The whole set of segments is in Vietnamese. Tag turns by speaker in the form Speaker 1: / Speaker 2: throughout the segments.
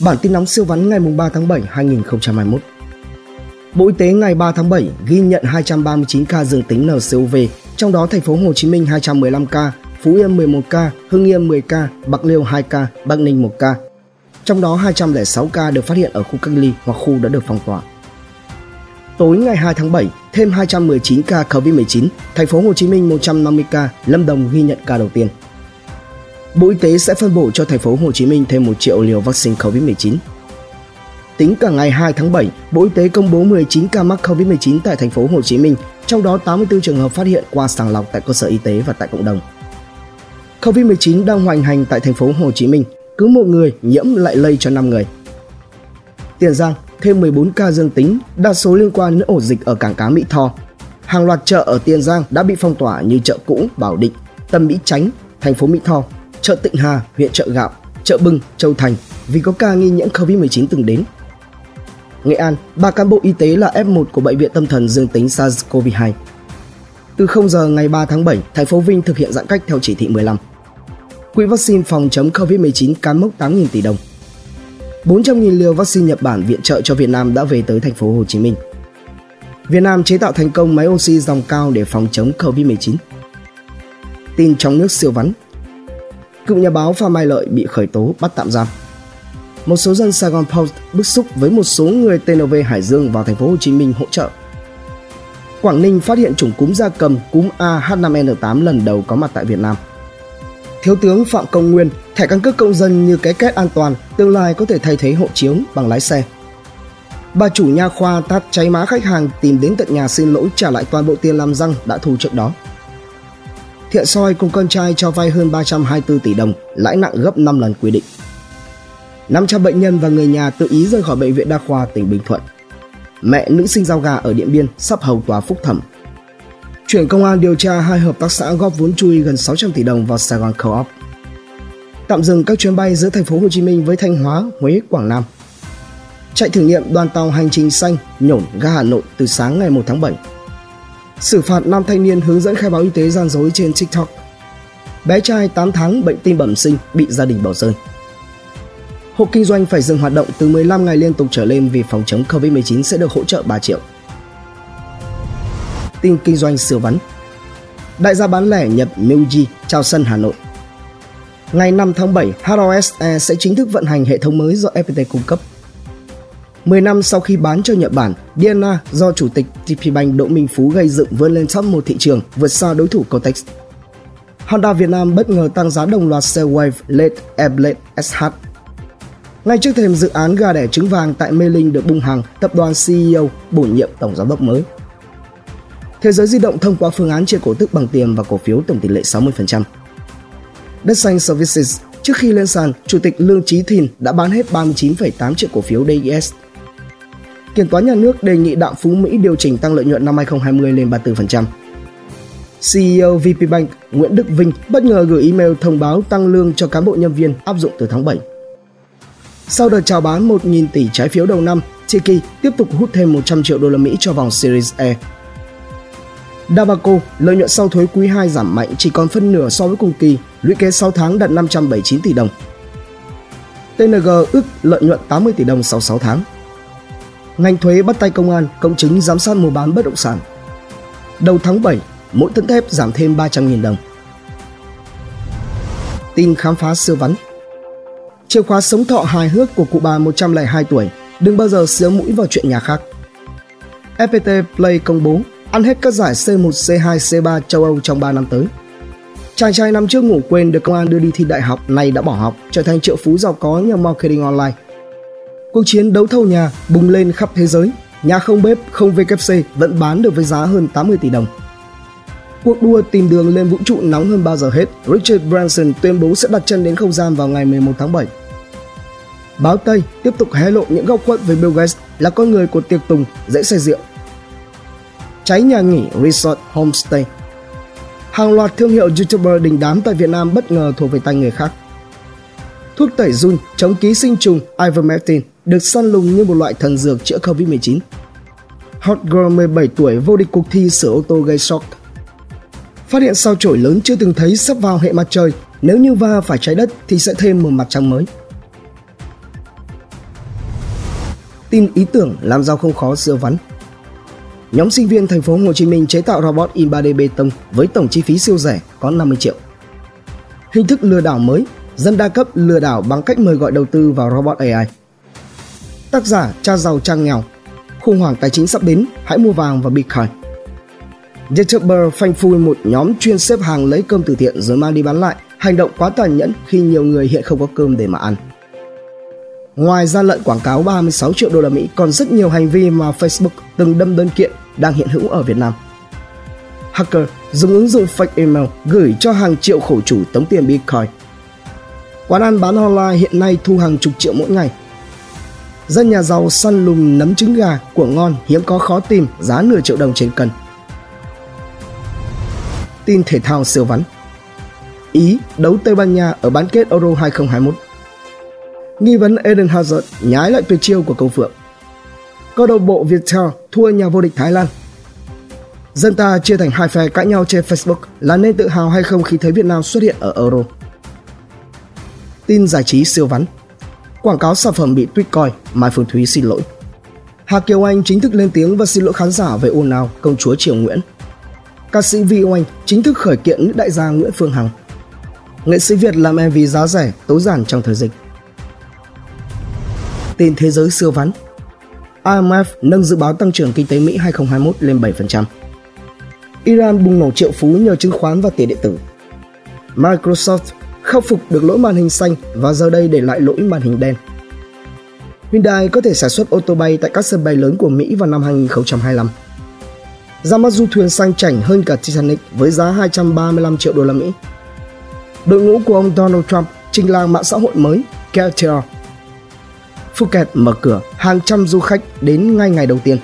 Speaker 1: Bản tin nóng siêu vắn ngày 3 tháng 7 2021. Bộ Y tế ngày 3 tháng 7 ghi nhận 239 ca dương tính NCOV, trong đó thành phố Hồ Chí Minh 215 ca, Phú Yên 11 ca, Hưng Yên 10 ca, Bạc Liêu 2 ca, Bắc Ninh 1 ca. Trong đó 206 ca được phát hiện ở khu cách ly hoặc khu đã được phong tỏa. Tối ngày 2 tháng 7, thêm 219 ca COVID-19, thành phố Hồ Chí Minh 150 ca, Lâm Đồng ghi nhận ca đầu tiên. Bộ Y tế sẽ phân bổ cho thành phố Hồ Chí Minh thêm 1 triệu liều vaccine COVID-19. Tính cả ngày 2 tháng 7, Bộ Y tế công bố 19 ca mắc COVID-19 tại thành phố Hồ Chí Minh, trong đó 84 trường hợp phát hiện qua sàng lọc tại cơ sở y tế và tại cộng đồng. COVID-19 đang hoành hành tại thành phố Hồ Chí Minh, cứ một người nhiễm lại lây cho 5 người. Tiền Giang thêm 14 ca dương tính, đa số liên quan đến ổ dịch ở cảng cá Mỹ Tho. Hàng loạt chợ ở Tiền Giang đã bị phong tỏa như chợ cũ Bảo Định, Tâm Mỹ Chánh, thành phố Mỹ Tho, chợ Tịnh Hà, huyện chợ Gạo, chợ Bưng, Châu Thành vì có ca nghi nhiễm COVID-19 từng đến. Nghệ An, ba cán bộ y tế là F1 của bệnh viện tâm thần dương tính SARS-CoV-2. Từ 0 giờ ngày 3 tháng 7, thành phố Vinh thực hiện giãn cách theo chỉ thị 15. Quỹ vaccine phòng chống COVID-19 cán mốc 8.000 tỷ đồng. 400.000 liều vaccine Nhật Bản viện trợ cho Việt Nam đã về tới thành phố Hồ Chí Minh. Việt Nam chế tạo thành công máy oxy dòng cao để phòng chống COVID-19. Tin trong nước siêu vắn. Cựu nhà báo Phan Mai Lợi bị khởi tố bắt tạm giam. Một số dân Sài Gòn Post bức xúc với một số người TNV Hải Dương vào thành phố Hồ Chí Minh hỗ trợ. Quảng Ninh phát hiện chủng cúm gia cầm cúm AH5N8 lần đầu có mặt tại Việt Nam. Thiếu tướng Phạm Công Nguyên, thẻ căn cước công dân như cái kết an toàn, tương lai có thể thay thế hộ chiếu bằng lái xe. Bà chủ nha khoa tát cháy má khách hàng tìm đến tận nhà xin lỗi trả lại toàn bộ tiền làm răng đã thu trước đó. Thiện soi cùng con trai cho vay hơn 324 tỷ đồng, lãi nặng gấp 5 lần quy định. 500 bệnh nhân và người nhà tự ý rời khỏi bệnh viện đa khoa tỉnh Bình Thuận. Mẹ nữ sinh giao gà ở Điện Biên sắp hầu tòa phúc thẩm. Chuyển công an điều tra hai hợp tác xã góp vốn chui gần 600 tỷ đồng vào Sài Gòn Co-op. Tạm dừng các chuyến bay giữa thành phố Hồ Chí Minh với Thanh Hóa, Huế, Quảng Nam. Chạy thử nghiệm đoàn tàu hành trình xanh nhổn ga Hà Nội từ sáng ngày 1 tháng 7. Xử phạt nam thanh niên hướng dẫn khai báo y tế gian dối trên TikTok. Bé trai 8 tháng bệnh tim bẩm sinh bị gia đình bỏ rơi. Hộ kinh doanh phải dừng hoạt động từ 15 ngày liên tục trở lên vì phòng chống Covid-19 sẽ được hỗ trợ 3 triệu. Tin kinh doanh siêu vắn Đại gia bán lẻ Nhật Muji chào sân Hà Nội Ngày 5 tháng 7, HOSE sẽ chính thức vận hành hệ thống mới do FPT cung cấp. 10 năm sau khi bán cho Nhật Bản, Diana do Chủ tịch TP Bank Đỗ Minh Phú gây dựng vươn lên top một thị trường vượt xa đối thủ Cortex. Honda Việt Nam bất ngờ tăng giá đồng loạt xe Wave LED Airblade SH ngay trước thềm dự án gà đẻ trứng vàng tại Mê Linh được bung hàng, tập đoàn CEO bổ nhiệm tổng giám đốc mới. Thế giới di động thông qua phương án chia cổ tức bằng tiền và cổ phiếu tổng tỷ lệ 60%. Đất xanh Services trước khi lên sàn, Chủ tịch Lương trí Thìn đã bán hết 39,8 triệu cổ phiếu DIS. Kiểm toán nhà nước đề nghị Đạm Phú Mỹ điều chỉnh tăng lợi nhuận năm 2020 lên 34%. CEO VP Bank Nguyễn Đức Vinh bất ngờ gửi email thông báo tăng lương cho cán bộ nhân viên áp dụng từ tháng 7. Sau đợt chào bán 1.000 tỷ trái phiếu đầu năm, Tiki tiếp tục hút thêm 100 triệu đô la Mỹ cho vòng Series E. Dabaco, lợi nhuận sau thuế quý 2 giảm mạnh chỉ còn phân nửa so với cùng kỳ, lũy kế 6 tháng đạt 579 tỷ đồng. TNG ước lợi nhuận 80 tỷ đồng sau 6 tháng. Ngành thuế bắt tay công an, công chứng giám sát mua bán bất động sản. Đầu tháng 7, mỗi tấn thép giảm thêm 300.000 đồng. Tin khám phá siêu vắn Chìa khóa sống thọ hài hước của cụ bà 102 tuổi, đừng bao giờ xíu mũi vào chuyện nhà khác. FPT Play công bố ăn hết các giải C1, C2, C3 châu Âu trong 3 năm tới. Chàng trai năm trước ngủ quên được công an đưa đi thi đại học, nay đã bỏ học, trở thành triệu phú giàu có nhờ marketing online. Cuộc chiến đấu thầu nhà bùng lên khắp thế giới, nhà không bếp, không VKC vẫn bán được với giá hơn 80 tỷ đồng. Cuộc đua tìm đường lên vũ trụ nóng hơn bao giờ hết, Richard Branson tuyên bố sẽ đặt chân đến không gian vào ngày 11 tháng 7. Báo Tây tiếp tục hé lộ những góc khuất về Bill Gates là con người của tiệc tùng, dễ say rượu. Cháy nhà nghỉ Resort Homestay Hàng loạt thương hiệu YouTuber đình đám tại Việt Nam bất ngờ thuộc về tay người khác. Thuốc tẩy run chống ký sinh trùng Ivermectin được săn lùng như một loại thần dược chữa Covid-19. Hot Girl 17 tuổi vô địch cuộc thi sửa ô tô gây sốc. Phát hiện sao chổi lớn chưa từng thấy sắp vào hệ mặt trời, nếu như va phải trái đất thì sẽ thêm một mặt trăng mới. Tin ý tưởng làm giàu không khó siêu vắn. Nhóm sinh viên thành phố Hồ Chí Minh chế tạo robot in 3D bê tông với tổng chi phí siêu rẻ có 50 triệu. Hình thức lừa đảo mới, dân đa cấp lừa đảo bằng cách mời gọi đầu tư vào robot AI. Tác giả cha giàu trang nghèo, khủng hoảng tài chính sắp đến, hãy mua vàng và Bitcoin. YouTuber phanh phui một nhóm chuyên xếp hàng lấy cơm từ thiện rồi mang đi bán lại, hành động quá tàn nhẫn khi nhiều người hiện không có cơm để mà ăn. Ngoài gian lận quảng cáo 36 triệu đô la Mỹ, còn rất nhiều hành vi mà Facebook từng đâm đơn kiện đang hiện hữu ở Việt Nam. Hacker dùng ứng dụng fake email gửi cho hàng triệu khổ chủ tống tiền Bitcoin. Quán ăn bán online hiện nay thu hàng chục triệu mỗi ngày. Dân nhà giàu săn lùng nấm trứng gà của ngon hiếm có khó tìm, giá nửa triệu đồng trên cân. Tin thể thao siêu vắn. Ý, đấu Tây Ban Nha ở bán kết Euro 2021 Nghi vấn Eden Hazard nhái lại tuyệt chiêu của cầu Phượng Câu lạc bộ Viettel thua nhà vô địch Thái Lan. Dân ta chia thành hai phe cãi nhau trên Facebook là nên tự hào hay không khi thấy Việt Nam xuất hiện ở Euro. Tin giải trí siêu vắn. Quảng cáo sản phẩm bị tweet coi, Mai Phương Thúy xin lỗi. Hà Kiều Anh chính thức lên tiếng và xin lỗi khán giả về ồn ào công chúa Triều Nguyễn. Ca sĩ Vi Oanh chính thức khởi kiện nữ đại gia Nguyễn Phương Hằng. Nghệ sĩ Việt làm MV giá rẻ, tối giản trong thời dịch. Tin thế giới xưa vắn IMF nâng dự báo tăng trưởng kinh tế Mỹ 2021 lên 7%. Iran bùng nổ triệu phú nhờ chứng khoán và tiền điện tử. Microsoft khắc phục được lỗi màn hình xanh và giờ đây để lại lỗi màn hình đen. Hyundai có thể sản xuất ô tô bay tại các sân bay lớn của Mỹ vào năm 2025. Ra mắt du thuyền sang chảnh hơn cả Titanic với giá 235 triệu đô la Mỹ. Đội ngũ của ông Donald Trump trình làng mạng xã hội mới Cartier. Phuket mở cửa, hàng trăm du khách đến ngay ngày đầu tiên.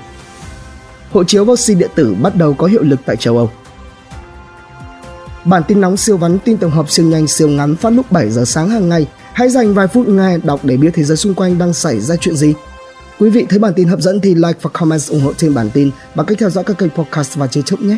Speaker 1: Hộ chiếu vaccine điện tử bắt đầu có hiệu lực tại châu Âu. Bản tin nóng siêu vắn, tin tổng hợp siêu nhanh, siêu ngắn phát lúc 7 giờ sáng hàng ngày. Hãy dành vài phút nghe, đọc để biết thế giới xung quanh đang xảy ra chuyện gì. Quý vị thấy bản tin hấp dẫn thì like và comment ủng hộ trên bản tin bằng cách theo dõi các kênh podcast và YouTube nhé.